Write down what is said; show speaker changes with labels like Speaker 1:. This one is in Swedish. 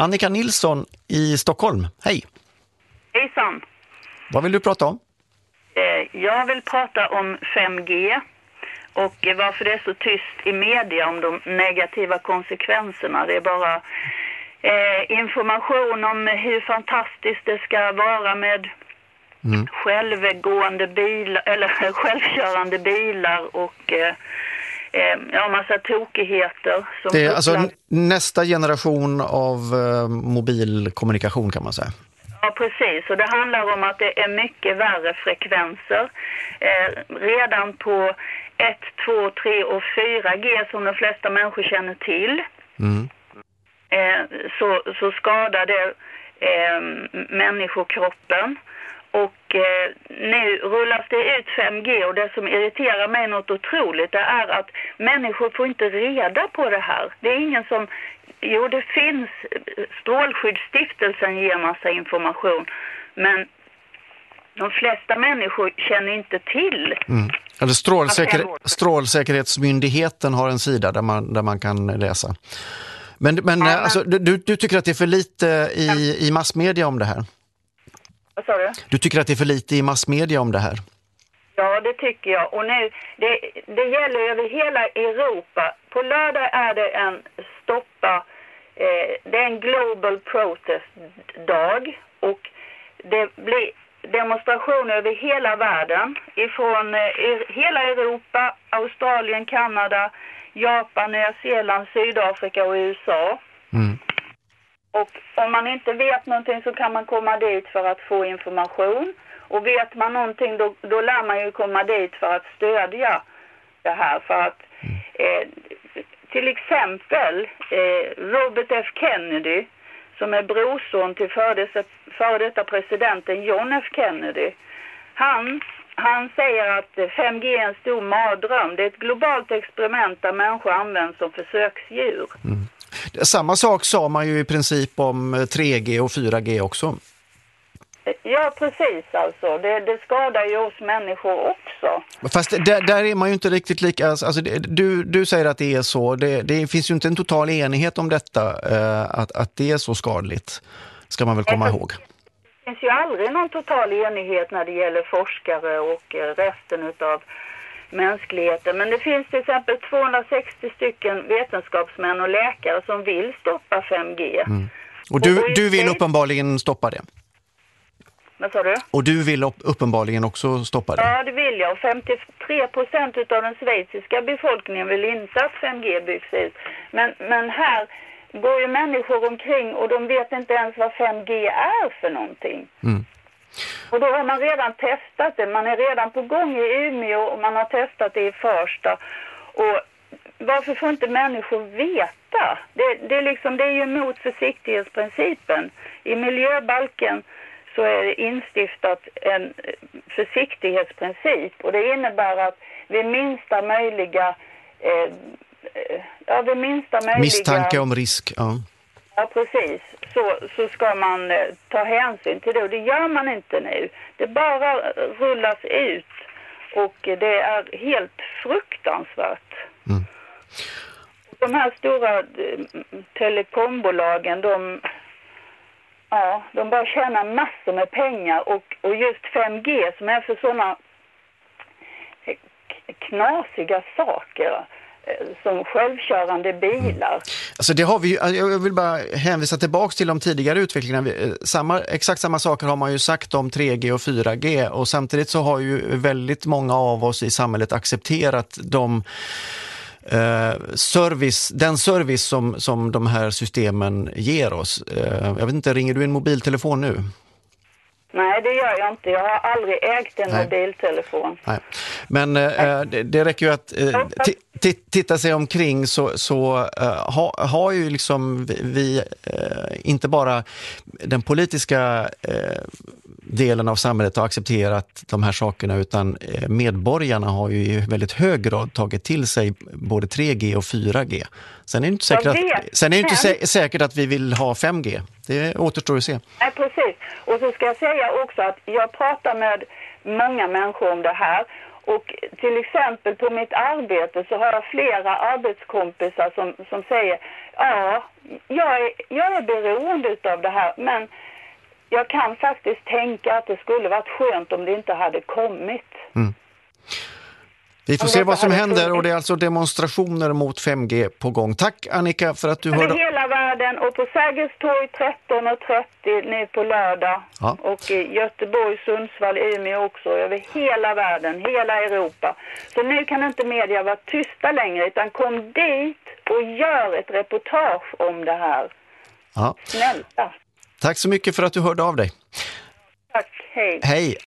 Speaker 1: Annika Nilsson i Stockholm, hej!
Speaker 2: Hejsan!
Speaker 1: Vad vill du prata om?
Speaker 2: Eh, jag vill prata om 5G och varför det är så tyst i media om de negativa konsekvenserna. Det är bara eh, information om hur fantastiskt det ska vara med mm. självgående bilar eller självkörande bilar och eh, eh, ja, massa tokigheter.
Speaker 1: Som det är alltså nästa generation av eh, mobilkommunikation kan man säga.
Speaker 2: Ja, precis. Och det handlar om att det är mycket värre frekvenser. Eh, redan på 1, 2, 3 och 4G som de flesta människor känner till mm. eh, så, så skadar det eh, människokroppen. Och eh, nu rullas det ut 5G och det som irriterar mig något otroligt det är att människor får inte reda på det här. Det är ingen som... Jo, det finns. Strålskyddsstiftelsen ger massa information. Men de flesta människor känner inte till.
Speaker 1: Mm. Eller strålsäker Strålsäkerhetsmyndigheten har en sida där man, där man kan läsa. Men, men, ja, men... Alltså, du, du tycker att det är för lite i, i massmedia om det här?
Speaker 2: Vad sa du?
Speaker 1: Du tycker att det är för lite i massmedia om det här?
Speaker 2: Ja, det tycker jag. Och nu, det, det gäller över hela Europa. På lördag är det en stoppa, eh, det är en Global Protest-dag och det blir demonstrationer över hela världen. Ifrån eh, hela Europa, Australien, Kanada, Japan, Nya Zeeland, Sydafrika och USA. Mm. Och om man inte vet någonting så kan man komma dit för att få information. Och vet man någonting då, då lär man ju komma dit för att stödja det här. För att eh, till exempel eh, Robert F Kennedy som är brorson till före detta presidenten John F Kennedy. Han, han säger att 5G är en stor mardröm. Det är ett globalt experiment där människor används som försöksdjur. Mm.
Speaker 1: Samma sak sa man ju i princip om 3G eh, och 4G också.
Speaker 2: Ja, precis alltså. Det, det skadar ju oss människor också.
Speaker 1: Fast där, där är man ju inte riktigt lika... Alltså, alltså du, du säger att det är så. Det, det finns ju inte en total enighet om detta, eh, att, att det är så skadligt. Ska man väl komma
Speaker 2: det,
Speaker 1: ihåg.
Speaker 2: Det finns ju aldrig någon total enighet när det gäller forskare och eh, resten av mänskligheten. Men det finns till exempel 260 stycken vetenskapsmän och läkare som vill stoppa 5G. Mm.
Speaker 1: Och du, och du vill uppenbarligen stoppa det?
Speaker 2: Vad sa du?
Speaker 1: Och du vill uppenbarligen också stoppa det?
Speaker 2: Ja, det vill jag. Och 53 procent av den schweiziska befolkningen vill inte att 5G byggs ut. Men, men här går ju människor omkring och de vet inte ens vad 5G är för någonting. Mm. Och då har man redan testat det. Man är redan på gång i Umeå och man har testat det i Första. Och varför får inte människor veta? Det, det, är, liksom, det är ju emot försiktighetsprincipen. I miljöbalken så är det instiftat en eh, försiktighetsprincip och det innebär att vid minsta möjliga eh, eh ja, vid minsta möjliga...
Speaker 1: Misstanke om risk, ja.
Speaker 2: Ja, precis. Så, så ska man eh, ta hänsyn till det. Och det gör man inte nu. Det bara rullas ut. Och det är helt fruktansvärt. Mm. De här stora eh, telekombolagen, de, ja, de bara tjänar massor med pengar. Och, och just 5G som är för sådana knasiga saker Eh, som självkörande bilar. Mm.
Speaker 1: Alltså det har vi alltså, jag vill bara hänvisa tillbaka till de tidigare utvecklingarna. Eh, samma, exakt samma saker har man ju sagt om 3G och 4G och samtidigt så har ju väldigt många av oss i samhället accepterat de eh, service, den service som, som de här systemen ger oss. Jag vet inte, ringer du en mobiltelefon nu?
Speaker 2: Nej, det gör jag inte. Jag har aldrig ägt en Nej. mobiltelefon.
Speaker 1: Nej. Men eh, det, det räcker ju att eh, titta sig omkring så, så ha, har ju liksom vi, uh, inte bara den politiska uh, delen av samhället har accepterat de här sakerna utan medborgarna har ju i väldigt hög grad tagit till sig både 3G och 4G. Sen är det inte säkert, att, sen är det inte sä säkert att vi vill ha 5G. Det återstår att se.
Speaker 2: Nej, precis. Och så ska jag säga också att jag pratar med många människor om det här Och till exempel på mitt arbete så har jag flera arbetskompisar som, som säger ja, jag är, jag är beroende av det här men jag kan faktiskt tänka att det skulle varit skönt om det inte hade kommit. Mm.
Speaker 1: Vi får se vad som händer och det är alltså demonstrationer mot 5G på gång. Tack Annika för att du hörde...
Speaker 2: Över hela världen och på Sergels torg 13.30 nu på lördag. Ja. Och i Göteborg, Sundsvall, Umeå också. Över hela världen, hela Europa. Så nu kan inte media vara tysta längre utan kom dit och gör ett reportage om det här. Ja. Snälla.
Speaker 1: Tack så mycket för att du hörde av dig.
Speaker 2: Tack, hej.
Speaker 1: Hej.